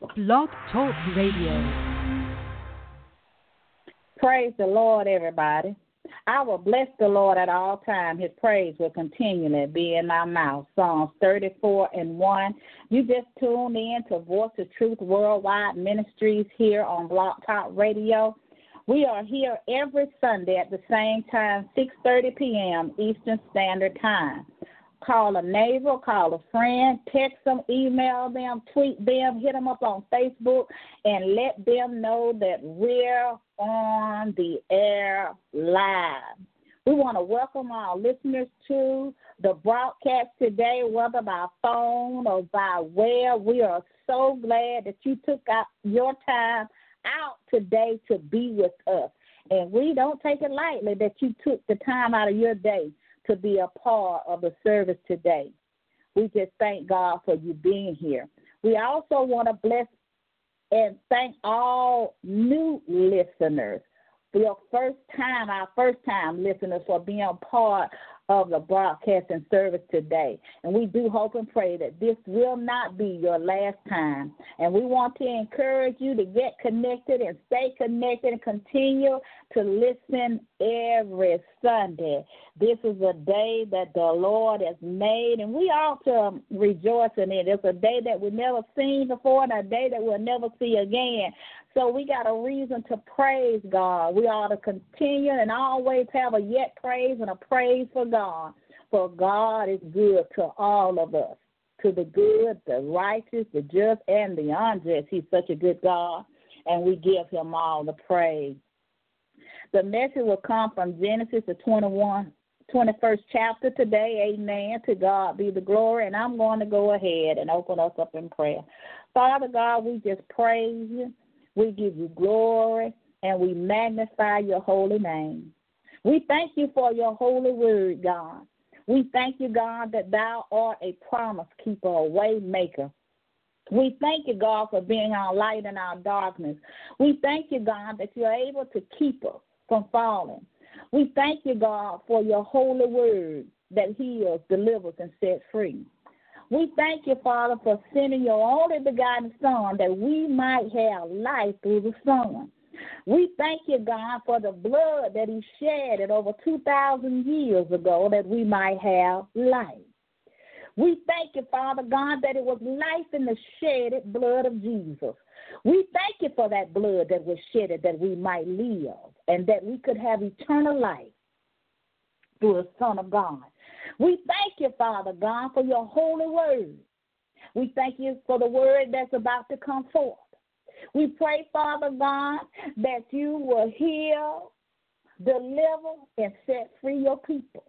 Blog Talk Radio. Praise the Lord, everybody. I will bless the Lord at all times. His praise will continually be in my mouth. Psalms 34 and 1. You just tuned in to Voice of Truth Worldwide Ministries here on Blog Talk Radio. We are here every Sunday at the same time, 6:30 p.m. Eastern Standard Time. Call a neighbor, call a friend, text them, email them, tweet them, hit them up on Facebook, and let them know that we're on the air live. We want to welcome our listeners to the broadcast today, whether by phone or by web. We are so glad that you took out your time out today to be with us. And we don't take it lightly that you took the time out of your day to be a part of the service today. We just thank God for you being here. We also want to bless and thank all new listeners for your first time, our first time listeners, for being a part of the broadcasting service today. And we do hope and pray that this will not be your last time. And we want to encourage you to get connected and stay connected and continue to listen every Sunday. This is a day that the Lord has made, and we ought to rejoice in it. It's a day that we've never seen before and a day that we'll never see again. So we got a reason to praise God. We ought to continue and always have a yet praise and a praise for God. For God is good to all of us, to the good, the righteous, the just, and the unjust. He's such a good God, and we give him all the praise. The message will come from Genesis, the 21, 21st chapter today. Amen. To God be the glory. And I'm going to go ahead and open us up in prayer. Father God, we just praise you. We give you glory and we magnify your holy name. We thank you for your holy word, God. We thank you, God, that thou art a promise keeper, a way maker. We thank you, God, for being our light in our darkness. We thank you, God, that you're able to keep us from falling. We thank you, God, for your holy word that heals, delivers, and sets free. We thank you, Father, for sending your only begotten Son that we might have life through the Son. We thank you, God, for the blood that He shed over 2,000 years ago that we might have life. We thank you, Father God, that it was life in the shedded blood of Jesus. We thank you for that blood that was shedded that we might live and that we could have eternal life through the Son of God. We thank you, Father God, for your holy word. We thank you for the word that's about to come forth. We pray, Father God, that you will heal, deliver, and set free your people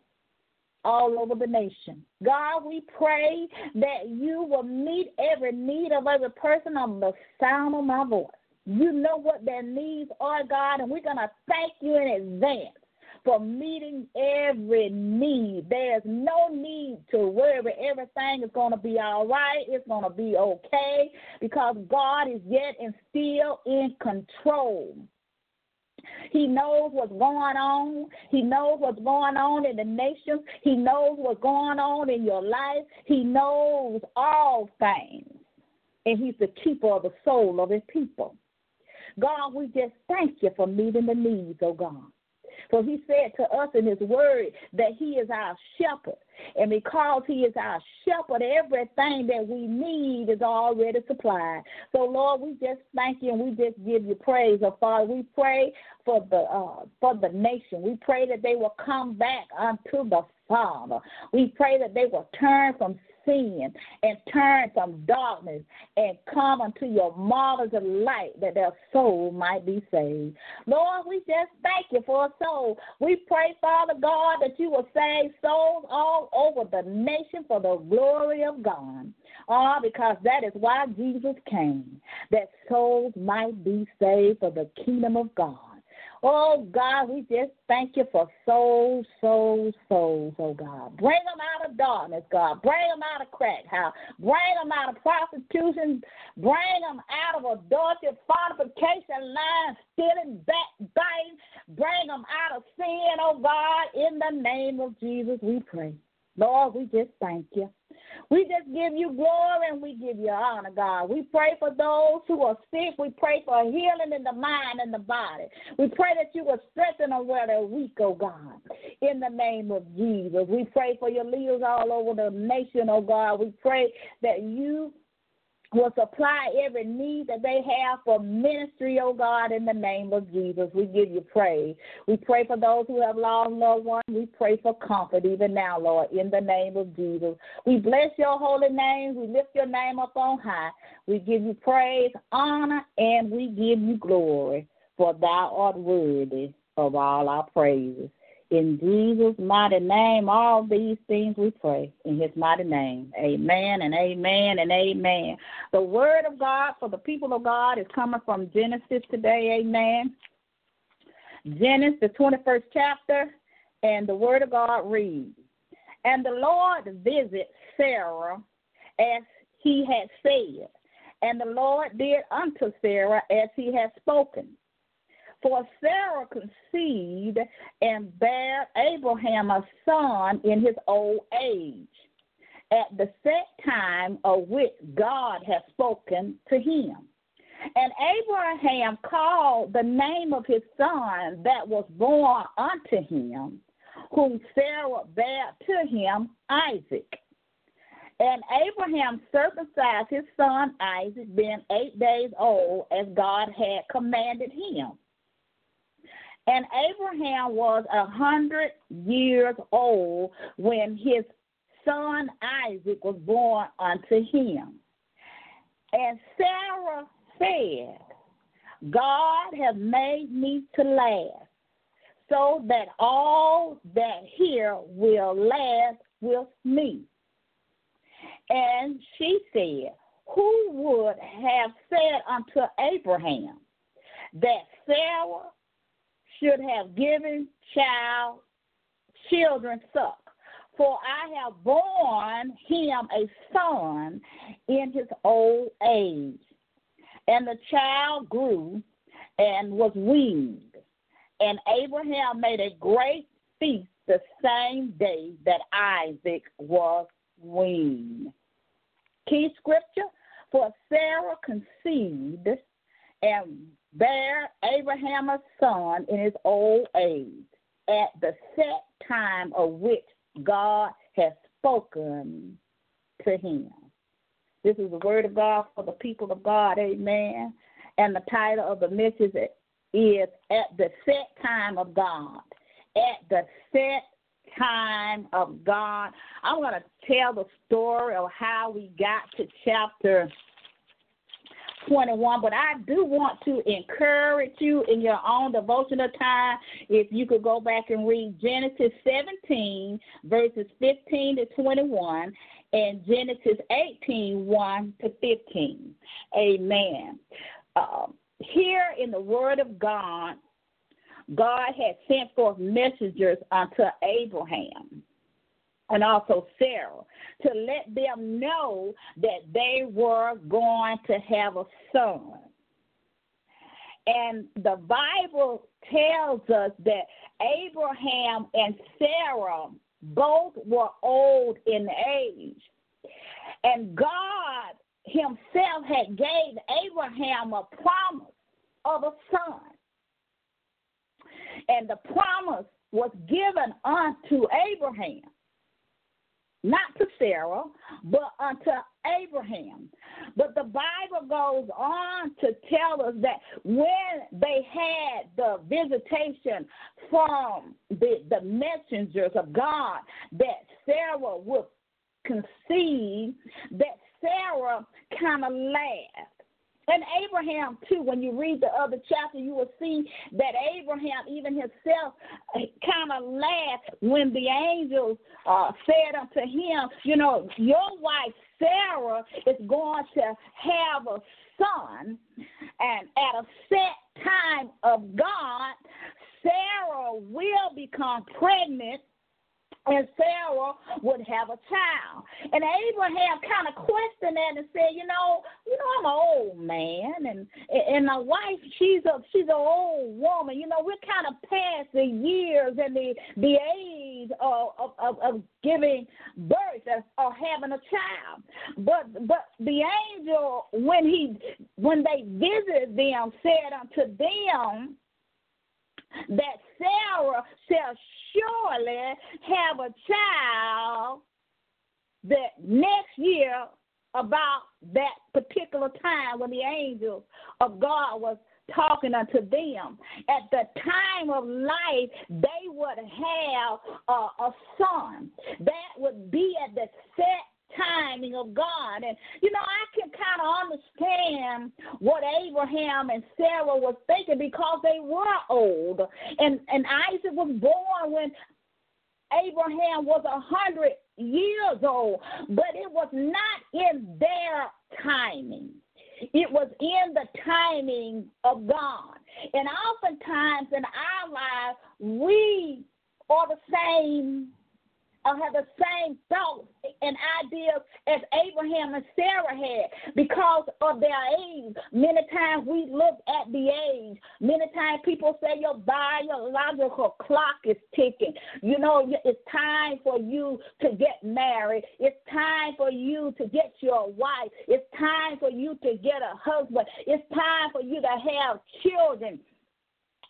all over the nation. God, we pray that you will meet every need of every person on the sound of my voice. You know what their needs are, God, and we're going to thank you in advance for meeting every need. There's no need to worry. Everything is going to be all right. It's going to be okay because God is yet and still in control. He knows what's going on. He knows what's going on in the nations. He knows what's going on in your life. He knows all things. And He's the keeper of the soul of His people. God, we just thank you for meeting the needs, oh God. For he said to us in his word that he is our shepherd. And because he is our shepherd, everything that we need is already supplied. So Lord, we just thank you and we just give you praise. Oh Father, we pray for the uh, for the nation. We pray that they will come back unto the Father. We pray that they will turn from sin and turn from darkness and come unto your marvelous light that their soul might be saved. Lord, we just thank you for a soul. We pray, Father God, that you will save souls all over the nation for the glory of God. Ah, because that is why Jesus came, that souls might be saved for the kingdom of God. Oh, God, we just thank you for souls, souls, souls, oh, God. Bring them out of darkness, God. Bring them out of crack house. Bring them out of prostitution. Bring them out of adultery, fornication, lying, stealing, backbiting. Bring them out of sin, oh, God. In the name of Jesus, we pray. Lord, we just thank you. We just give you glory and we give you honor, God. We pray for those who are sick. We pray for healing in the mind and the body. We pray that you will strengthen them where they're weak, oh God. In the name of Jesus. We pray for your leaders all over the nation, oh God. We pray that you will supply every need that they have for ministry, oh God, in the name of Jesus. We give you praise. We pray for those who have lost loved ones. We pray for comfort even now, Lord, in the name of Jesus. We bless your holy name. We lift your name up on high. We give you praise, honor, and we give you glory, for thou art worthy of all our praises. In Jesus' mighty name, all these things we pray. In his mighty name. Amen and amen and amen. The word of God for the people of God is coming from Genesis today. Amen. Genesis, the 21st chapter, and the word of God reads And the Lord visited Sarah as he had said, and the Lord did unto Sarah as he had spoken. For Sarah conceived and bare Abraham a son in his old age, at the set time of which God had spoken to him. And Abraham called the name of his son that was born unto him, whom Sarah bare to him, Isaac. And Abraham circumcised his son Isaac, being eight days old, as God had commanded him. And Abraham was a hundred years old when his son Isaac was born unto him. And Sarah said, God has made me to last, so that all that hear will last with me. And she said, Who would have said unto Abraham that Sarah should have given child children suck. For I have borne him a son in his old age. And the child grew and was weaned. And Abraham made a great feast the same day that Isaac was weaned. Key scripture For Sarah conceived and bare Abraham a son in his old age, at the set time of which God has spoken to him. This is the word of God for the people of God, amen. And the title of the message is At the Set Time of God. At the Set Time of God. I'm going to tell the story of how we got to chapter 21. But I do want to encourage you in your own devotional time if you could go back and read Genesis 17, verses 15 to 21, and Genesis 18, 1 to 15. Amen. Um, here in the Word of God, God had sent forth messengers unto Abraham and also Sarah to let them know that they were going to have a son. And the Bible tells us that Abraham and Sarah both were old in age. And God himself had gave Abraham a promise of a son. And the promise was given unto Abraham not to Sarah, but unto Abraham. But the Bible goes on to tell us that when they had the visitation from the, the messengers of God, that Sarah would conceive, that Sarah kind of laughed. And Abraham, too, when you read the other chapter, you will see that Abraham, even himself, kind of laughed when the angels uh, said unto him, You know, your wife Sarah is going to have a son, and at a set time of God, Sarah will become pregnant and Sarah would have a child. And Abraham kind of questioned that and said, you know, you know, I'm an old man, and and my wife, she's a she's an old woman. You know, we're kind of past the years and the the age of of, of giving birth or having a child. But but the angel, when he when they visited them, said unto them that Sarah shall surely have a child that next year about that particular time when the angels of God was talking unto them. At the time of life, they would have a, a son. That would be at the set timing of God. And you know, I can kind of understand what Abraham and Sarah was thinking because they were old. And and Isaac was born when Abraham was a hundred years old, but it was not in their timing. It was in the timing of God. And oftentimes in our lives, we are the same uh, have the same thoughts and ideas as Abraham and Sarah had because of their age. Many times we look at the age. Many times people say your biological clock is ticking. You know, it's time for you to get married. It's time for you to get your wife. It's time for you to get a husband. It's time for you to have children.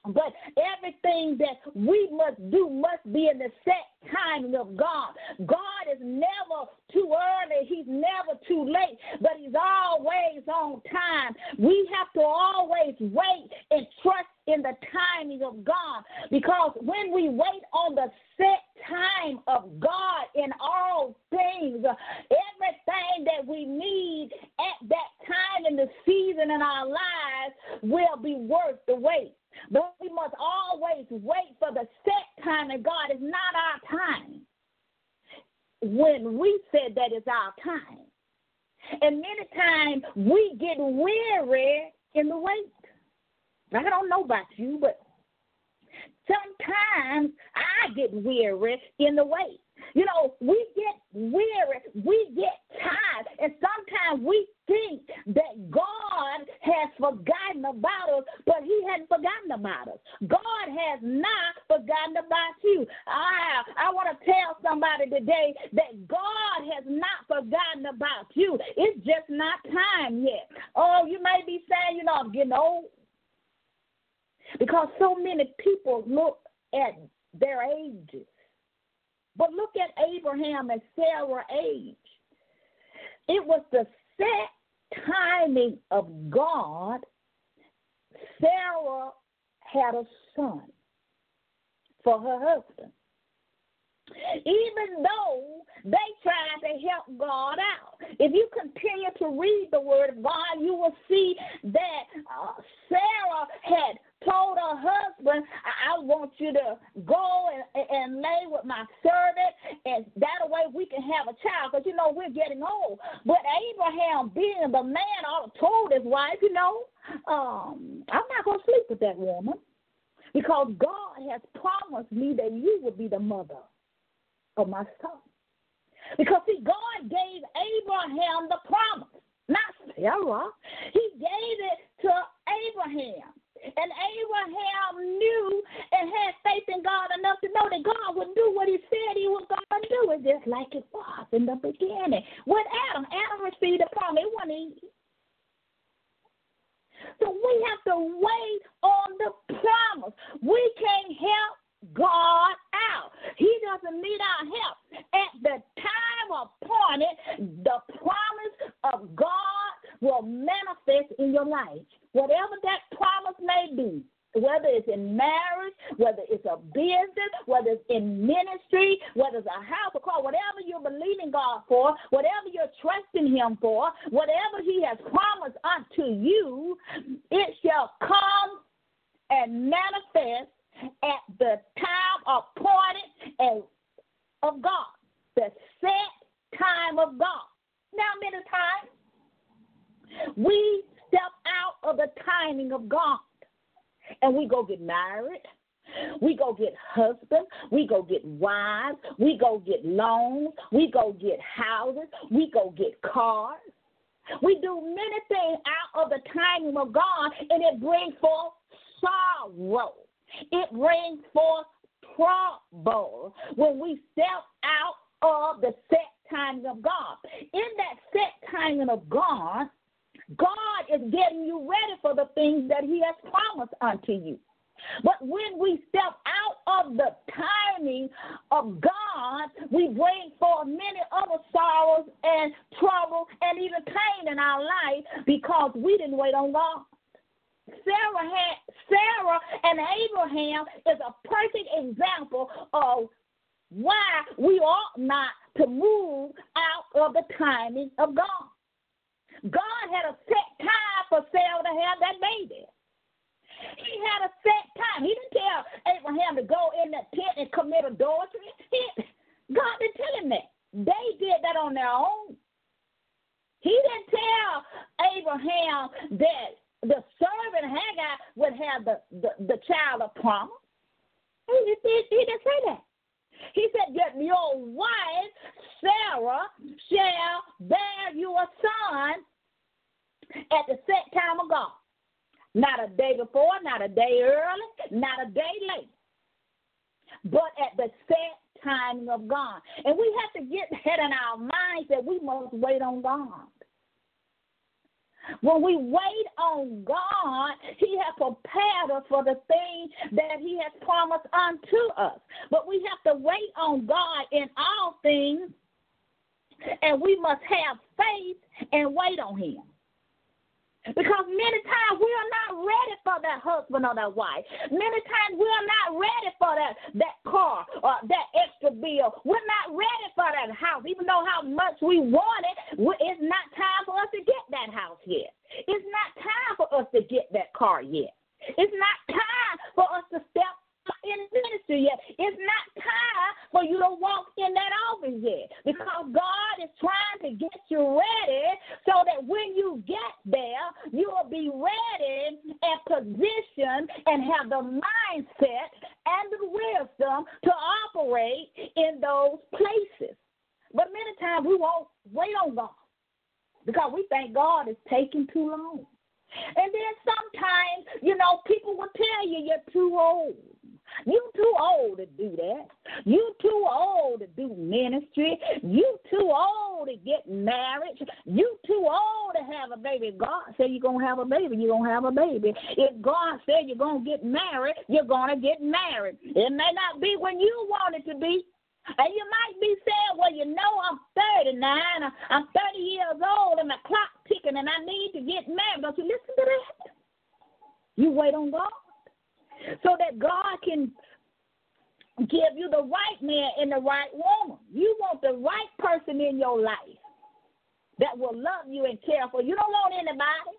But everything that we must do must be in the set timing of God. God is never too early, He's never too late, but He's always on time. We have to always wait and trust in the timing of God because when we wait on the set time of God in all things, everything that we need at that time in the season in our lives will be worth the wait. But we must always wait for the set time, and God is not our time. When we said that is our time. And many times we get weary in the wait. I don't know about you, but sometimes I get weary in the wait. You know, we get weary, we get tired, and sometimes we think has forgotten about us, but He hasn't forgotten about us. God has not forgotten about you. I, I want to tell somebody today that God has not forgotten about you. It's just not time yet. Oh, you may be saying, you know, I'm getting old. Because so many people look at their ages but look at Abraham and Sarah's age. It was the set timing of God. Sarah had a son for her husband. Even though they tried to help God out. If you continue to read the Word of God, you will see that uh, Sarah had told her husband, I, I want you to go and, and lay with my servant, and that way we can have a child, because, you know, we're getting old. But Abraham, being the man, ought to told his wife, you know, um, I'm not going to sleep with that woman, because God has promised me that you will be the mother of my son. Because, see, God gave Abraham the promise, not Sarah. He gave it to Abraham. And Abraham knew and had faith in God enough to know that God would do what he said he was going to do. It's just like it was in the beginning. With Adam, Adam received a promise. It wasn't easy. So we have to wait on the promise. We can't help God out. He doesn't need our help. At the time appointed, the promise of God will manifest in your life. Whatever that promise may be, whether it's in marriage, whether it's a business, whether it's in ministry, whether it's a house, a car, whatever you're believing God for, whatever you're trusting Him for, whatever He has promised unto you, it shall come and manifest at the time appointed of God, the set time of God. Now, many times we step out of the timing of God and we go get married. We go get husbands. We go get wives. We go get loans. We go get houses. We go get cars. We do many things out of the timing of God, and it brings forth sorrow. It brings forth trouble when we step out of the set timing of God. In that set timing of God, God is getting you ready for the things that He has promised unto you. But when we step out of the timing of God, we bring forth many other sorrows and trouble and even pain in our life because we didn't wait on God. Sarah had Sarah and Abraham is a perfect example of why we ought not to move out of the timing of God. God had a set time for Sarah to have that baby. He had a set time. He didn't tell Abraham to go in the tent and commit adultery. He, God didn't tell him that. They did that on their own. He didn't tell Abraham that the servant Hagar would have the, the, the child of promise. He, he, he didn't say that. He said that your wife, Sarah, shall bear you a son at the set time of God. Not a day before, not a day early, not a day late, but at the set timing of God. And we have to get that in our minds that we must wait on God. When we wait on God, He has prepared us for the thing that He has promised unto us. But we have to wait on God in all things, and we must have faith and wait on Him. Because many times we are not ready for that husband or that wife. Many times we are not ready for that, that car or that extra bill. We're not ready for that house. Even though how much we want it, it's not time for us to get that house yet. It's not time for us to get that car yet. It's not time for us to step in ministry yet. It's not time for you to walk in that office yet because God is trying to get you ready so that when you get there, you will be ready and positioned and have the mindset and the wisdom to operate in those places. But many times we won't wait on God because we think God is taking too long. And then sometimes, you know, people will tell you you're too old. You too old to do that. You too old to do ministry. You too old to get married. You too old to have a baby. God said you're gonna have a baby, you're gonna have a baby. If God said you're gonna get married, you're gonna get married. It may not be when you want it to be. And you might be saying, well, you know, I'm 39, I'm 30 years old, and my clock ticking, and I need to get married. Don't you listen to that? You wait on God so that God can give you the right man and the right woman. You want the right person in your life that will love you and care for you. You don't want anybody.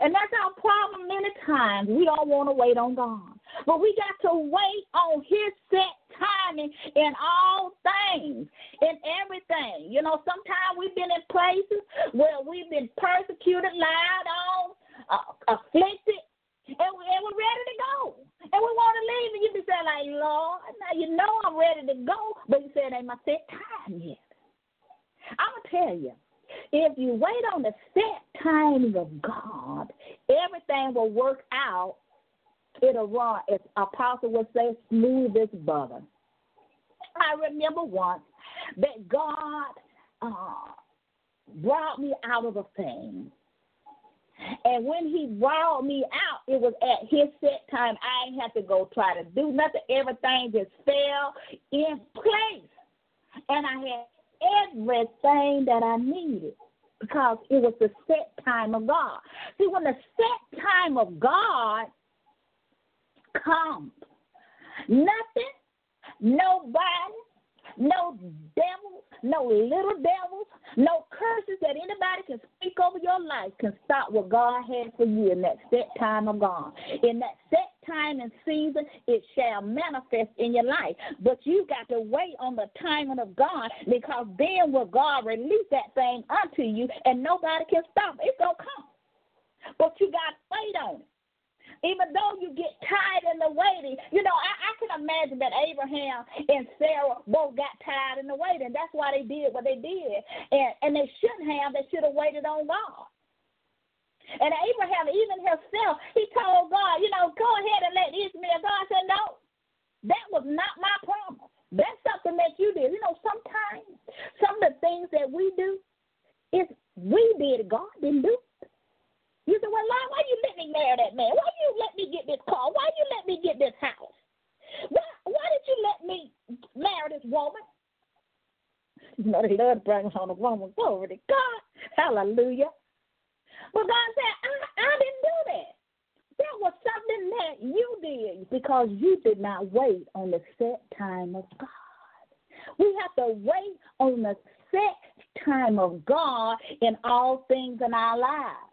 And that's our problem many times. We don't want to wait on God. But we got to wait on His set timing in all things, in everything. You know, sometimes we've been in places where we've been persecuted, lied on, uh, afflicted, and, and we're ready to go. And we want to leave, and you be saying, like, Lord, now you know I'm ready to go, but you said, ain't my set time yet. I'm going to tell you, if you wait on the set timing of God, everything will work out. It'll run, as Apostle would say, smooth as butter. I remember once that God uh, brought me out of a thing and when he brought me out, it was at his set time. I ain't have to go try to do nothing. Everything just fell in place. And I had everything that I needed because it was the set time of God. See, when the set time of God comes, nothing, nobody, no devils, no little devils, no curses that anybody can over your life can stop what God has for you in that set time of God. In that set time and season, it shall manifest in your life. But you got to wait on the timing of God because then will God release that thing unto you and nobody can stop it. It's going to come. But you got to wait on it. Even though you get tired in the waiting, you know, I, I can imagine that Abraham and Sarah both got tired in the waiting. That's why they did what they did. And and they shouldn't have, they should have waited on God. And Abraham, even himself, he told God, you know, go ahead and let Ishmael. God said, no, that was not my promise. That's something that you did. You know, sometimes some of the things that we do is we did. God didn't do. You said, well, Lord, why you let me marry that man? Why you let me get this car? Why you let me get this house? Why, why did you let me marry this woman? You know, they love to bring on a woman. Glory to God. Hallelujah. But God said, I, I didn't do that. That was something that you did because you did not wait on the set time of God. We have to wait on the set time of God in all things in our lives.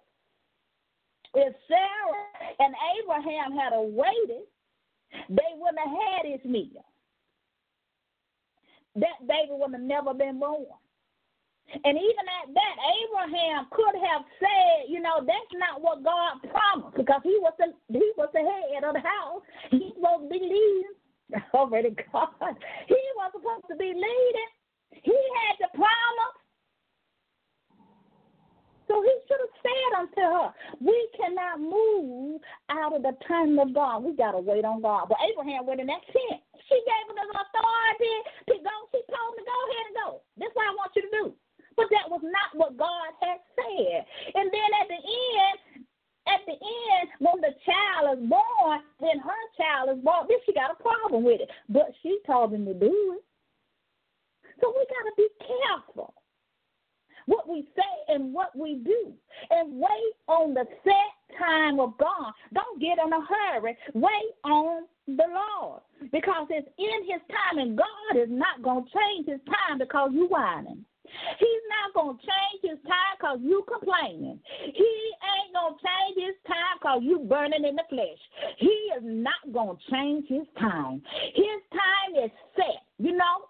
If Sarah and Abraham had waited, they wouldn't have had Ishmael. That baby would have never been born. And even at that, Abraham could have said, you know, that's not what God promised because he was the he was the head of the house. He was to be leading. Already God. He was supposed to be leading. He had the promise. So he should have said unto her, We cannot move out of the time of God. We got to wait on God. But Abraham went in that tent. She gave him the authority to go. She told him to go ahead and go. This is what I want you to do. But that was not what God had said. And then at the end, at the end, when the child is born, then her child is born. Then she got a problem with it. But she told him to do it. So we got to be careful what we say and what we do. And wait on the set time of God. Don't get in a hurry. Wait on the Lord. Because it's in his time, and God is not going to change his time because you whining. He's not going to change his time because you complaining. He ain't going to change his time because you burning in the flesh. He is not going to change his time. His time is set. You know,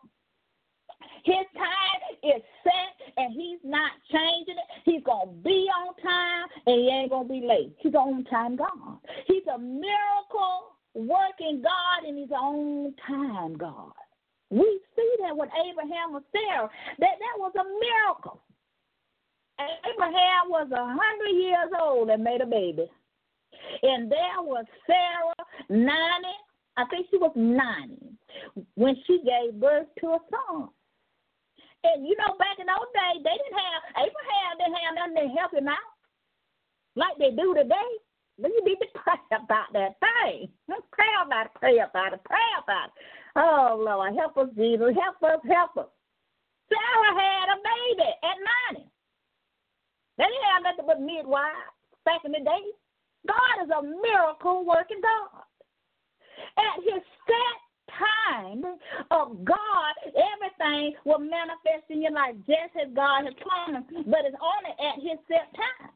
his time is set and he's not changing it. He's going to be on time and he ain't going to be late. He's on time God. He's a miracle working God in his own time God. We see that with Abraham and Sarah, that that was a miracle. Abraham was a hundred years old and made a baby. And there was Sarah, 90, I think she was 90, when she gave birth to a son. And you know, back in those days, they didn't have, Abraham didn't have nothing to help him out like they do today. But you need to pray about that thing. Pray about it, pray about it, pray about it. Oh, Lord, help us, Jesus. Help us, help us. Sarah had a baby at 90. They didn't have nothing but midwives back in the day. God is a miracle working God. At his set time of God, everything will manifest in your life just as God has promised, but it's only at his set time.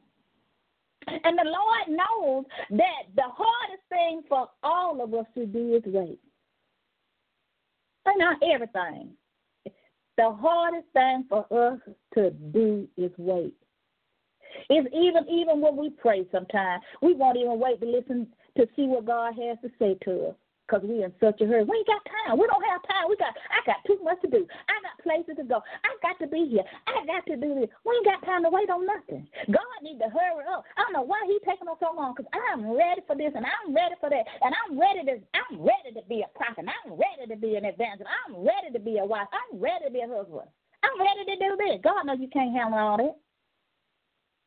And the Lord knows that the hardest thing for all of us to do is wait. But not everything. The hardest thing for us to do is wait. It's even even when we pray sometimes, we won't even wait to listen to see what God has to say to us because we in such a hurry. We ain't got time. We don't have time. We got I got too much to do. I got places to go. I got to be here. I got to do this. We ain't got time to wait on nothing. God need to hurry up. I don't know why He taking us so long because I'm ready for this and I'm ready for that and I'm ready to I'm ready to be a prophet. I'm ready to be an evangelist. I'm ready to be a wife. I'm ready to be a husband. I'm ready to do this. God knows you can't handle all that.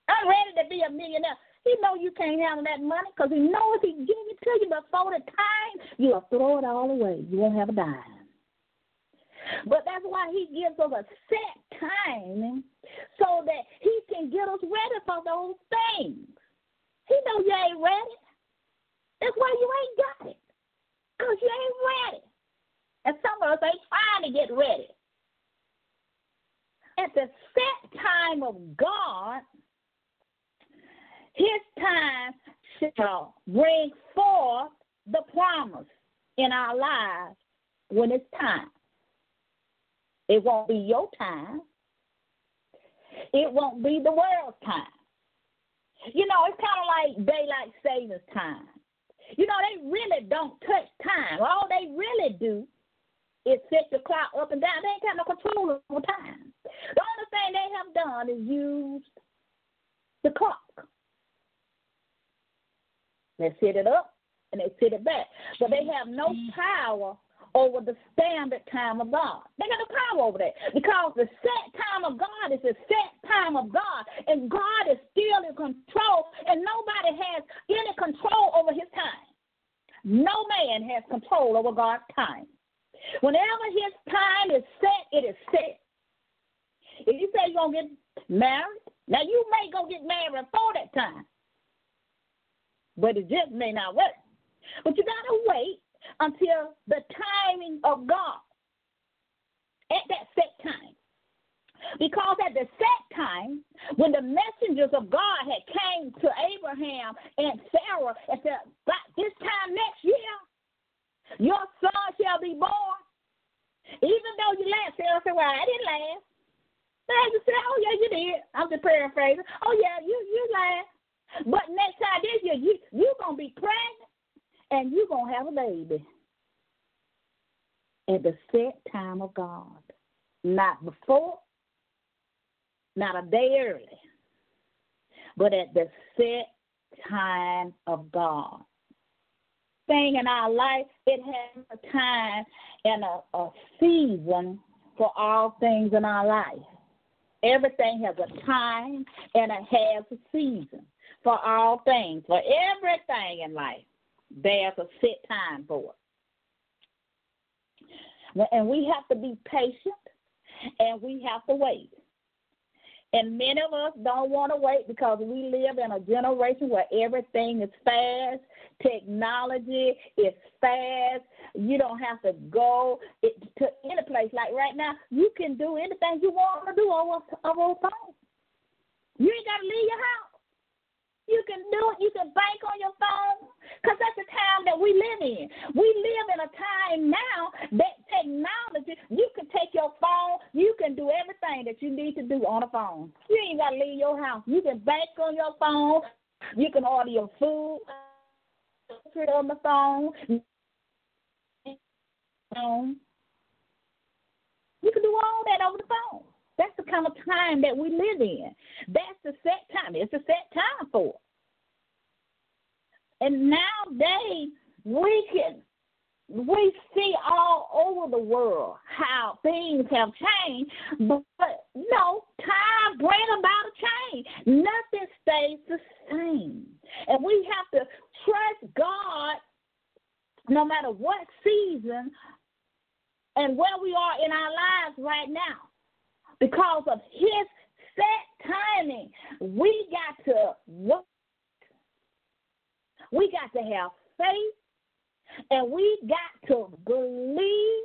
I'm ready to be a millionaire. He know you can't handle that money because he knows he give it to you before the time, you'll throw it all away. You won't have a dime. But that's why he gives us a set time so that he can get us ready for those things. He know you ain't ready. That's why you ain't got it. Because you ain't ready. And some of us ain't trying to get ready. At the set time of God, his time shall bring forth the promise in our lives when it's time. It won't be your time. It won't be the world's time. You know, it's kind of like daylight savings time. You know, they really don't touch time. All they really do is set the clock up and down. They ain't got no control over time. The only thing they have done is used the clock. They set it up and they set it back. But they have no mm-hmm. power over the standard time of God. They got no power over that because the set time of God is the set time of God, and God is still in control, and nobody has any control over his time. No man has control over God's time. Whenever his time is set, it is set. If you say you're going to get married, now you may go get married before that time, but it just may not work. But you got to wait until the timing of God at that set time. Because at the set time, when the messengers of God had came to Abraham and Sarah and said, "By this time next year, your son shall be born," even though you laughed, Sarah said, "Well, I didn't laugh." They said, "Oh yeah, you did." I'm just paraphrasing. Oh yeah, you you laughed. But next time this year, you you gonna be pregnant and you're going to have a baby at the set time of God. Not before, not a day early, but at the set time of God. Thing in our life, it has a time and a, a season for all things in our life. Everything has a time and it has a season for all things, for everything in life. There's a set time for it. And we have to be patient and we have to wait. And many of us don't want to wait because we live in a generation where everything is fast. Technology is fast. You don't have to go to any place. Like right now, you can do anything you want to do over, a phone. You ain't got to leave your house. You can do it. You can bank on your phone because that's the time that we live in. We live in a time now that technology, you can take your phone, you can do everything that you need to do on a phone. You ain't got to leave your house. You can bank on your phone. You can order your food on the phone. You can do all that over the phone. That's the kind of time that we live in. That's the set time. It's a set time for it. And nowadays we can we see all over the world how things have changed, but no, time brings about a change. Nothing stays the same. And we have to trust God no matter what season and where we are in our lives right now because of his set timing. We got to work. We got to have faith and we got to believe.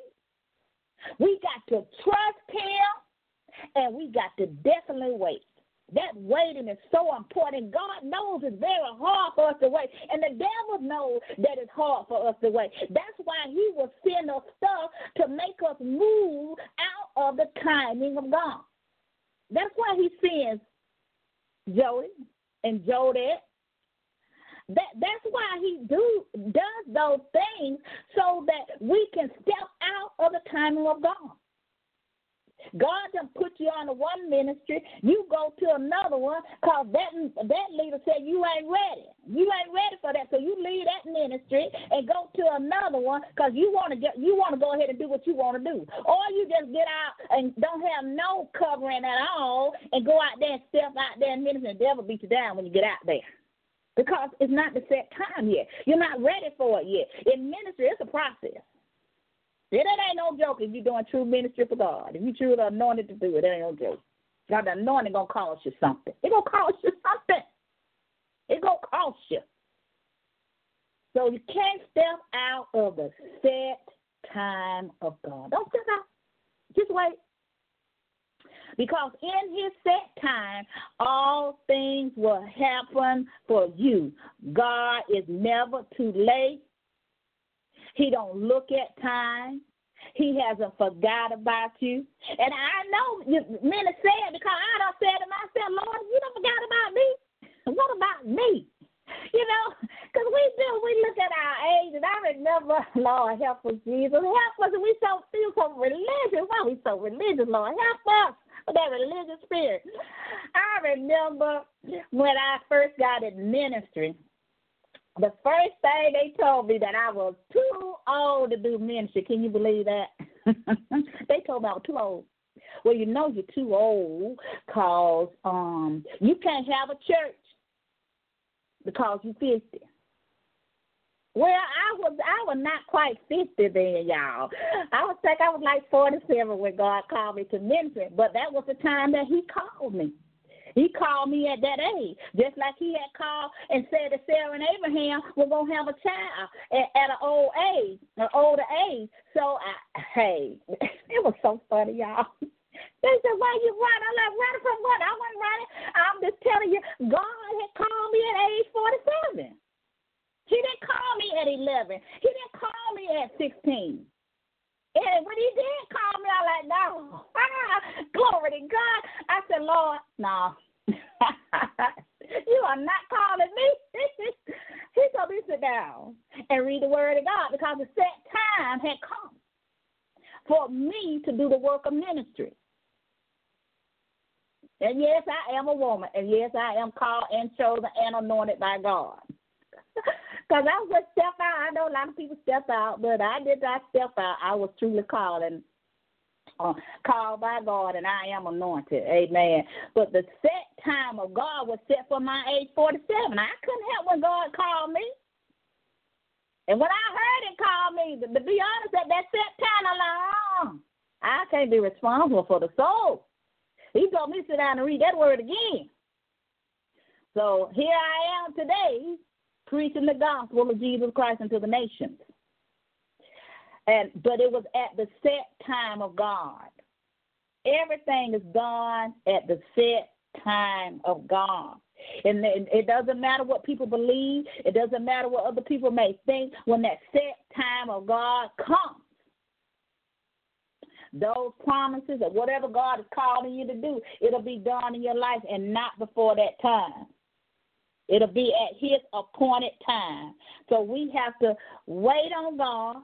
We got to trust him and we got to definitely wait. That waiting is so important. God knows it's very hard for us to wait. And the devil knows that it's hard for us to wait. That's why he will send us stuff to make us move of the timing of God. That's why he sends Joey and Jodette. That that's why he do does those things so that we can step out of the timing of God. God can put you on one ministry, you go to another one, cause that that leader said you ain't ready. You ain't ready for that, so you leave that ministry and go to another one, cause you want to get you want to go ahead and do what you want to do, or you just get out and don't have no covering at all and go out there and step out there and minister, and the devil beat you down when you get out there. Because it's not the set time yet. You're not ready for it yet. In ministry, it's a process. It ain't no joke if you're doing true ministry for God. If you truly anointed to do it, it ain't no joke. God, the anointing gonna cost you something. It gonna cost you something. It gonna cost you. So you can't step out of the set time of God. Don't step out. Just wait. Because in his set time, all things will happen for you. God is never too late. He don't look at time. He hasn't forgot about you. And I know many said because I don't say to myself, Lord, you don't forgot about me. What about me? You know, Because we do, we look at our age, and I remember, Lord, help us, Jesus. Help us, and we so feel so religious. Why we so religious, Lord? Help us with that religious spirit. I remember when I first got in ministry, the first thing they told me that I was too old to do ministry. Can you believe that? they told me I was too old. Well, you know you're too old because um, you can't have a church because you're 50. Well, I was I was not quite fifty then, y'all. I was think I was like forty seven when God called me to ministry, but that was the time that He called me. He called me at that age, just like he had called and said that Sarah and Abraham were gonna have a child at, at an old age, an older age. So I, hey, it was so funny, y'all. They said, "Why you running?" I'm like, "Running from what? I wasn't running. I'm just telling you, God had called me at age 47. He didn't call me at 11. He didn't call me at 16." And when he did call me, I like, no, glory to God. I said, Lord, no, you are not calling me. he told me to sit down and read the word of God because the set time had come for me to do the work of ministry. And yes, I am a woman. And yes, I am called and chosen and anointed by God. Because I was step out. I know a lot of people step out, but I did not step out. I was truly called and uh, called by God, and I am anointed. Amen. But the set time of God was set for my age 47. I couldn't help when God called me. And when I heard him call me, to, be honest, at that set time, oh, I can't be responsible for the soul. He told me to sit down and read that word again. So here I am today preaching the gospel of Jesus Christ unto the nations. And but it was at the set time of God. Everything is done at the set time of God. And it doesn't matter what people believe. It doesn't matter what other people may think. When that set time of God comes, those promises or whatever God is calling you to do, it'll be done in your life and not before that time. It'll be at His appointed time. So we have to wait on God.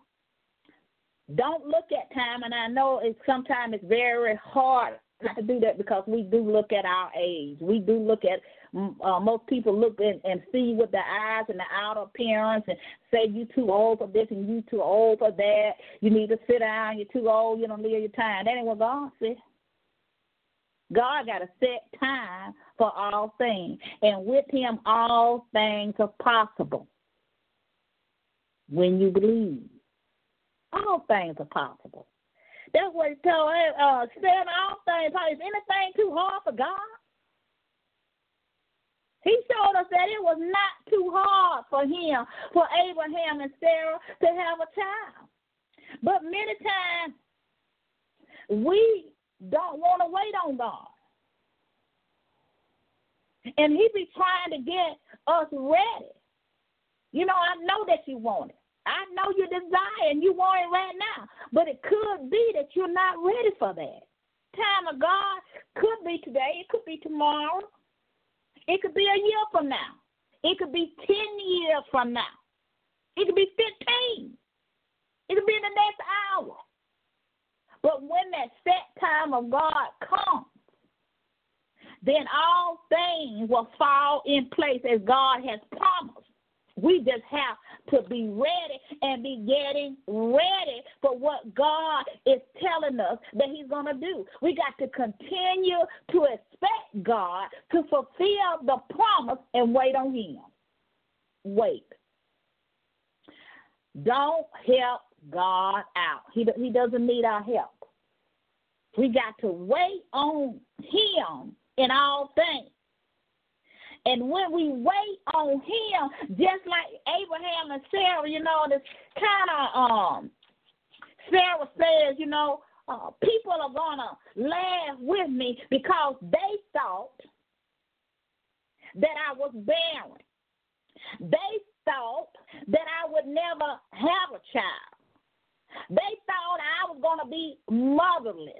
Don't look at time, and I know it's sometimes it's very hard to do that because we do look at our age. We do look at uh, most people look and, and see with the eyes and the outer appearance and say you too old for this and you too old for that. You need to sit down. You're too old. You don't live your time. That ain't what God said. God got a set time for all things, and with Him all things are possible. When you believe, all things are possible. That's what He told uh, said. All things. Is anything too hard for God? He showed us that it was not too hard for him, for Abraham and Sarah to have a child. But many times we don't want to wait on God. And he be trying to get us ready. You know, I know that you want it. I know you desire and you want it right now. But it could be that you're not ready for that. Time of God could be today, it could be tomorrow. It could be a year from now. It could be 10 years from now. It could be 15. It could be in the next hour. But when that set time of God comes, then all things will fall in place as God has promised. We just have to be ready and be getting ready for what God is telling us that He's going to do. We got to continue to expect God to fulfill the promise and wait on Him. Wait. Don't help God out. He, he doesn't need our help. We got to wait on Him in all things. And when we wait on Him, just like Abraham and Sarah, you know, this kind of um, Sarah says, you know, uh, people are gonna laugh with me because they thought that I was barren. They thought that I would never have a child. They thought I was gonna be motherless.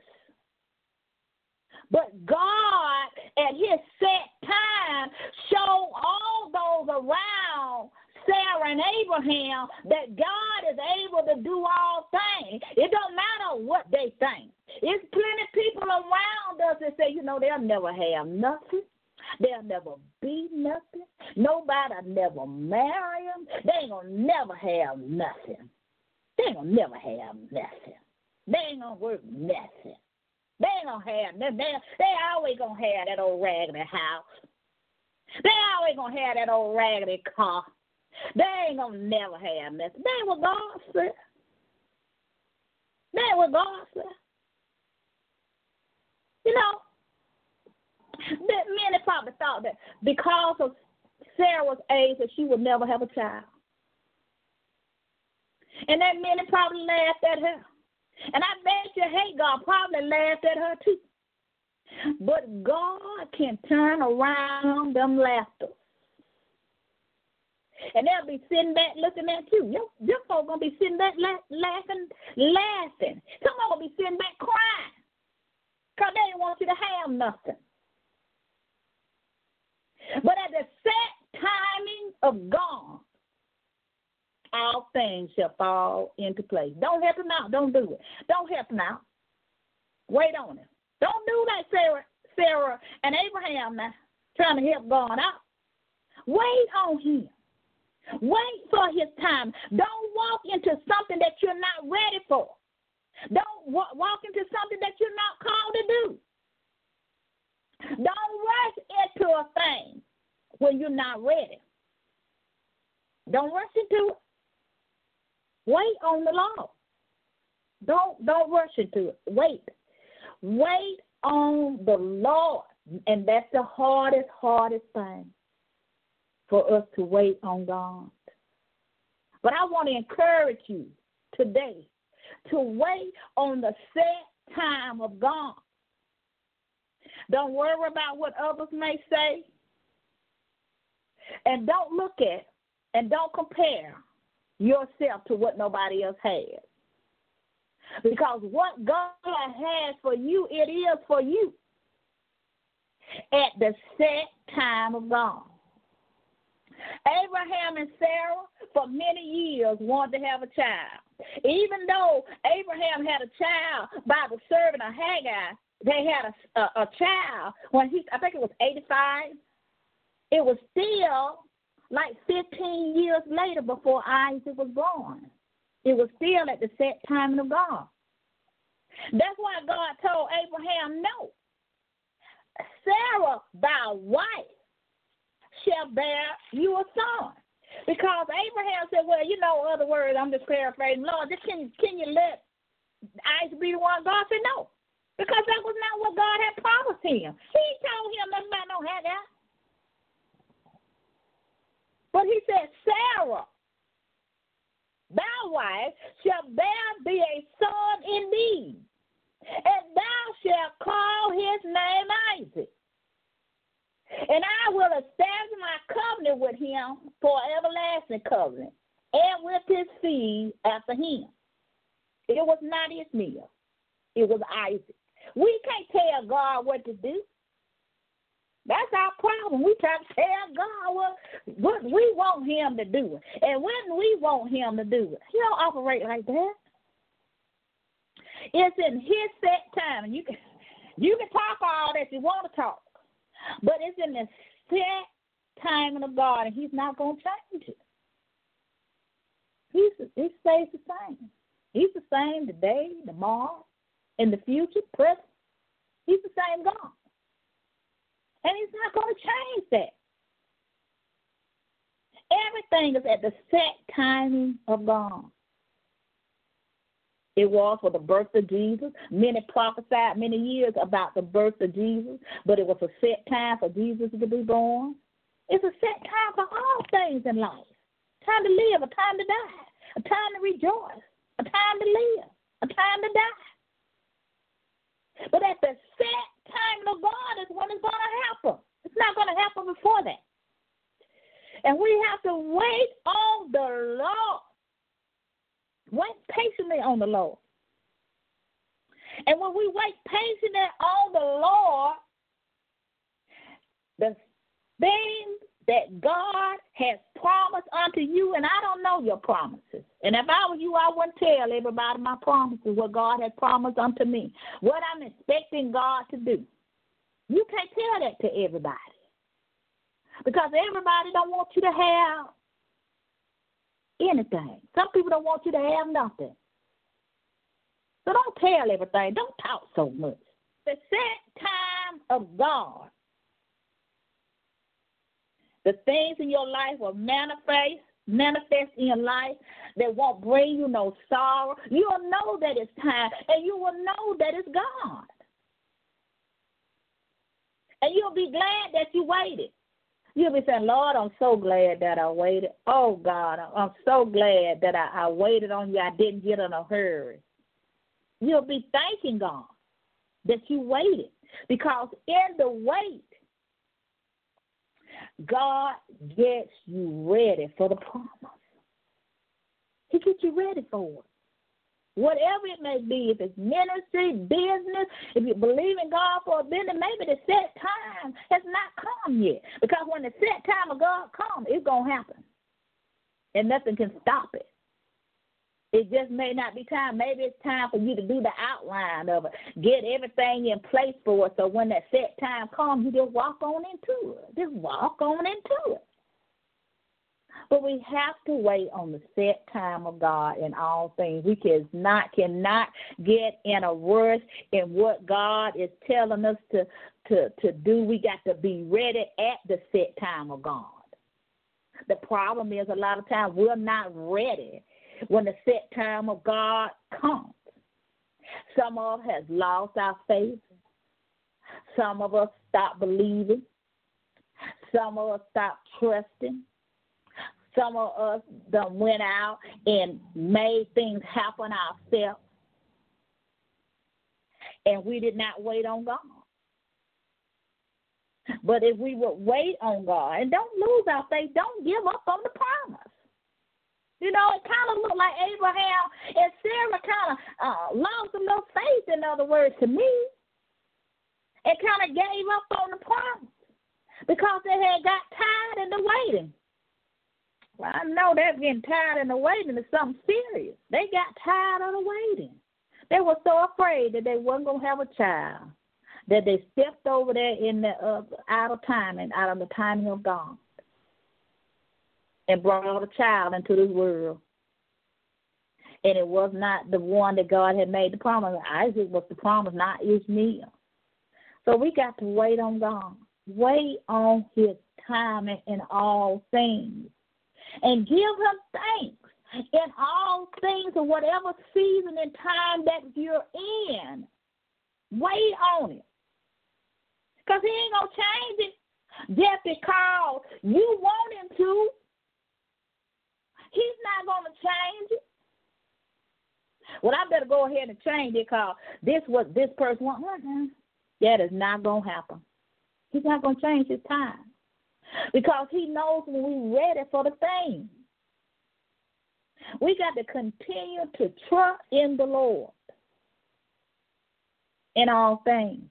But God, at his set time, showed all those around Sarah and Abraham that God is able to do all things. It don't matter what they think. It's plenty people around us that say, you know, they'll never have nothing. They'll never be nothing. Nobody'll never marry them. They ain't gonna never have nothing. They ain't gonna never have nothing. They ain't gonna work nothing. They ain't gonna have nothing. They, they always gonna have that old raggedy house. They always gonna have that old raggedy car. They ain't gonna never have nothing. They what God said. They what God said. You know, that many probably thought that because of Sarah's age that she would never have a child. And that many probably laughed at her. And I bet you Hagar probably laughed at her too. But God can turn around them laughter. And they'll be sitting back looking at you. Your, your folks gonna be sitting back la- laughing, laughing. Some of gonna be sitting back crying. Cause they didn't want you to have nothing. But at the set timing of God, all things shall fall into place. Don't help him out. Don't do it. Don't help him out. Wait on him. Don't do that, Sarah, Sarah and Abraham now, trying to help God out. Wait on him. Wait for his time. Don't walk into something that you're not ready for. Don't walk into something that you're not called to do. Don't rush into a thing when you're not ready. Don't rush into it. Wait on the Lord. Don't don't rush into it. Wait. Wait on the Lord. And that's the hardest, hardest thing for us to wait on God. But I want to encourage you today to wait on the set time of God. Don't worry about what others may say. And don't look at and don't compare yourself to what nobody else has. Because what God has for you, it is for you at the set time of God. Abraham and Sarah, for many years, wanted to have a child. Even though Abraham had a child by the servant of Hagar, they had a, a, a child when he, I think it was 85. It was still like 15 years later before Isaac was born. It was still at the set timing of God. That's why God told Abraham, no. Sarah, thy wife, shall bear you a son. Because Abraham said, well, you know, other words, I'm just paraphrasing. Lord, just can, can you let Isaac be the one? God said, no. Because that was not what God had promised him. He told him nothing about no Hagar. But he said, Sarah, thy wife, shall bear thee a son indeed, and thou shalt call his name Isaac. And I will establish my covenant with him for everlasting covenant, and with his seed after him. It was not Ishmael, it was Isaac. We can't tell God what to do. That's our problem. We try to tell God what, what we want Him to do. And when we want Him to do it, He don't operate like that. It's in His set time. and You can you can talk all that you want to talk, but it's in the set timing of God, and He's not going to change it. He's He stays the same. He's the same today, tomorrow, in the future, present. He's the same God. And he's not going to change that. Everything is at the set timing of God. It was for the birth of Jesus. Many prophesied many years about the birth of Jesus, but it was a set time for Jesus to be born. It's a set time for all things in life. Time to live, a time to die, a time to rejoice, a time to live, a time to die. But at the set time of God is when it's going to happen. It's not going to happen before that. And we have to wait on the Lord. Wait patiently on the Lord. And when we wait patiently on the Lord, the things that God has promised unto you, and I don't know your promises. And if I were you, I wouldn't tell everybody my promises, what God has promised unto me, what I'm expecting God to do. You can't tell that to everybody. Because everybody don't want you to have anything. Some people don't want you to have nothing. So don't tell everything. Don't talk so much. The set time of God the things in your life will manifest manifest in life that won't bring you no sorrow. You'll know that it's time, and you will know that it's God. And you'll be glad that you waited. You'll be saying, Lord, I'm so glad that I waited. Oh, God, I'm so glad that I, I waited on you. I didn't get in a hurry. You'll be thanking God that you waited because in the wait, God gets you ready for the promise. He gets you ready for it. Whatever it may be, if it's ministry, business, if you believe in God for a business, maybe the set time has not come yet. Because when the set time of God comes, it's going to happen. And nothing can stop it. It just may not be time. Maybe it's time for you to do the outline of it, get everything in place for it. So when that set time comes, you just walk on into it. Just walk on into it. But we have to wait on the set time of God in all things. We cannot cannot get in a rush in what God is telling us to to to do. We got to be ready at the set time of God. The problem is a lot of times we're not ready when the set time of God comes. Some of us has lost our faith. Some of us stopped believing. Some of us stopped trusting. Some of us done went out and made things happen ourselves. And we did not wait on God. But if we would wait on God and don't lose our faith, don't give up on the promise. You know, it kind of looked like Abraham and Sarah kind of uh, lost a little faith, in other words, to me, and kind of gave up on the promise because they had got tired in the waiting. Well, I know they're getting tired in the waiting is something serious. They got tired of the waiting. They were so afraid that they wasn't gonna have a child that they stepped over there in the uh, out of timing, out of the timing of God and brought a child into this world. And it was not the one that God had made the promise. Isaac was the promise, not Ishmael. So we got to wait on God. Wait on his timing in all things. And give him thanks in all things or whatever season and time that you're in. Wait on it. Because he ain't going to change it just because you want him to. He's not going to change it. Well, I better go ahead and change it because this what this person wants. That is not going to happen. He's not going to change his time because he knows when we're ready for the thing. We got to continue to trust in the Lord in all things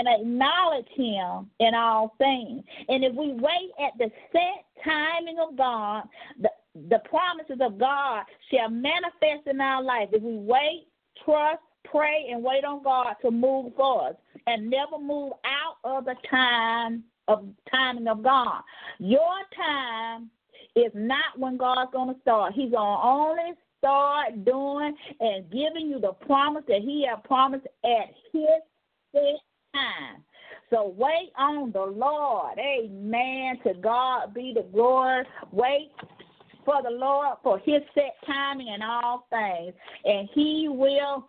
and acknowledge him in all things. And if we wait at the set timing of God, the, the promises of God shall manifest in our life. If we wait, trust, pray, and wait on God to move forward and never move out of the time of timing of God. Your time is not when God's to start. He's to only start doing and giving you the promise that He has promised at His set time. So wait on the Lord. Amen. To God be the glory. Wait for the Lord for his set timing and all things. And he will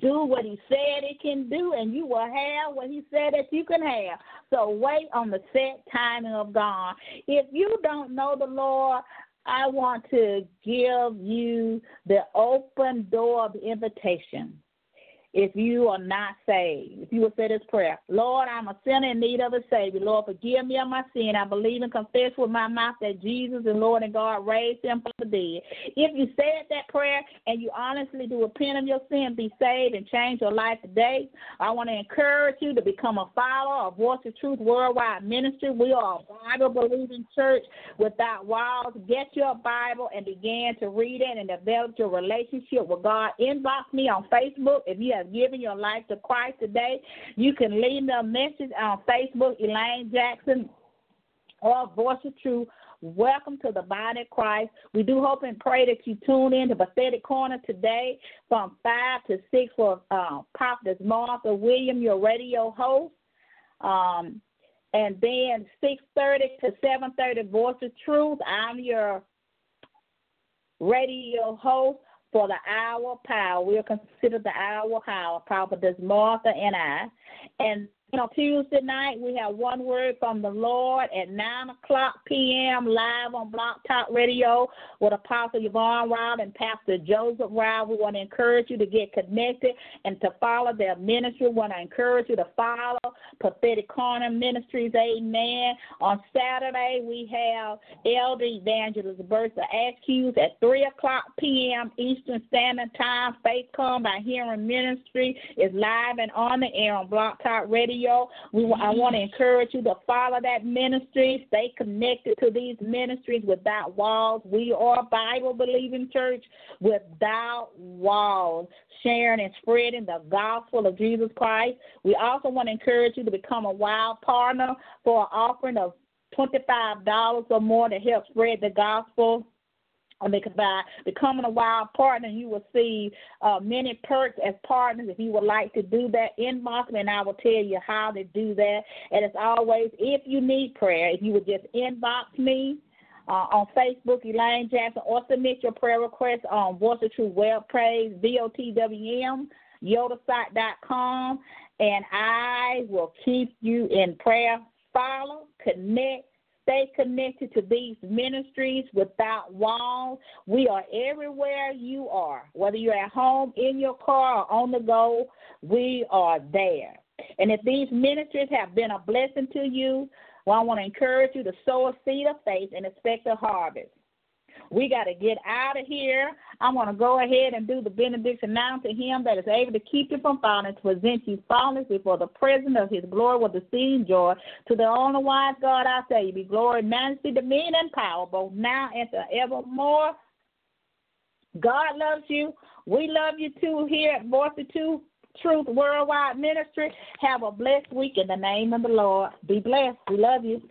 do what he said he can do, and you will have what he said that you can have. So wait on the set timing of God. If you don't know the Lord, I want to give you the open door of invitation. If you are not saved. If you would say this prayer, Lord, I'm a sinner in need of a Savior. Lord, forgive me of my sin. I believe and confess with my mouth that Jesus is Lord and God raised him from the dead. If you said that prayer and you honestly do repent of your sin, be saved, and change your life today, I want to encourage you to become a follower of Voice of Truth Worldwide Ministry. We are a Bible believing church without walls. Get your Bible and begin to read it and develop your relationship with God. Inbox me on Facebook if you have have given your life to Christ today, you can leave me a message on Facebook, Elaine Jackson, or Voice of Truth. Welcome to the body of Christ. We do hope and pray that you tune in to Prophetic Corner today from 5 to 6 for uh, Prophetess Martha William, your radio host. Um, and then 6.30 to 7.30, Voice of Truth. I'm your radio host for the hour power. We'll consider the hour power, Prophetess Martha and I. And on Tuesday night, we have one word from the Lord at 9 o'clock p.m. live on Blog Talk Radio with Apostle Yvonne Wild and Pastor Joseph Wild. We want to encourage you to get connected and to follow their ministry. We want to encourage you to follow Prophetic Corner Ministries. Amen. On Saturday, we have Elder Evangelist Bertha Askews at 3 o'clock p.m. Eastern Standard Time. Faith Come by Hearing Ministry is live and on the air on Blog Talk Radio radio. We, I mm-hmm. want to encourage you to follow that ministry. Stay connected to these ministries without walls. We are a Bible believing church without walls, sharing and spreading the gospel of Jesus Christ. We also want to encourage you to become a wild partner for an offering of $25 or more to help spread the gospel by becoming a wild partner, you will see uh, many perks as partners. If you would like to do that, inbox me and I will tell you how to do that. And as always, if you need prayer, if you would just inbox me uh, on Facebook, Elaine Jackson, or submit your prayer request on Voice of Truth web page, VOTWM, yolasite.com, and I will keep you in prayer. Follow, connect, Stay connected to these ministries without walls. We are everywhere you are, whether you're at home, in your car, or on the go, we are there. And if these ministries have been a blessing to you, well, I want to encourage you to sow a seed of faith and expect a harvest. We got to get out of here. I'm going to go ahead and do the benediction now to him that is able to keep you from falling, to present you faultless before the presence of his glory with exceeding joy. To the only wise God, I say, you be glory, majesty, dominion, and power, both now and forevermore. God loves you. We love you too here at Voice of Two Truth Worldwide Ministry. Have a blessed week in the name of the Lord. Be blessed. We love you.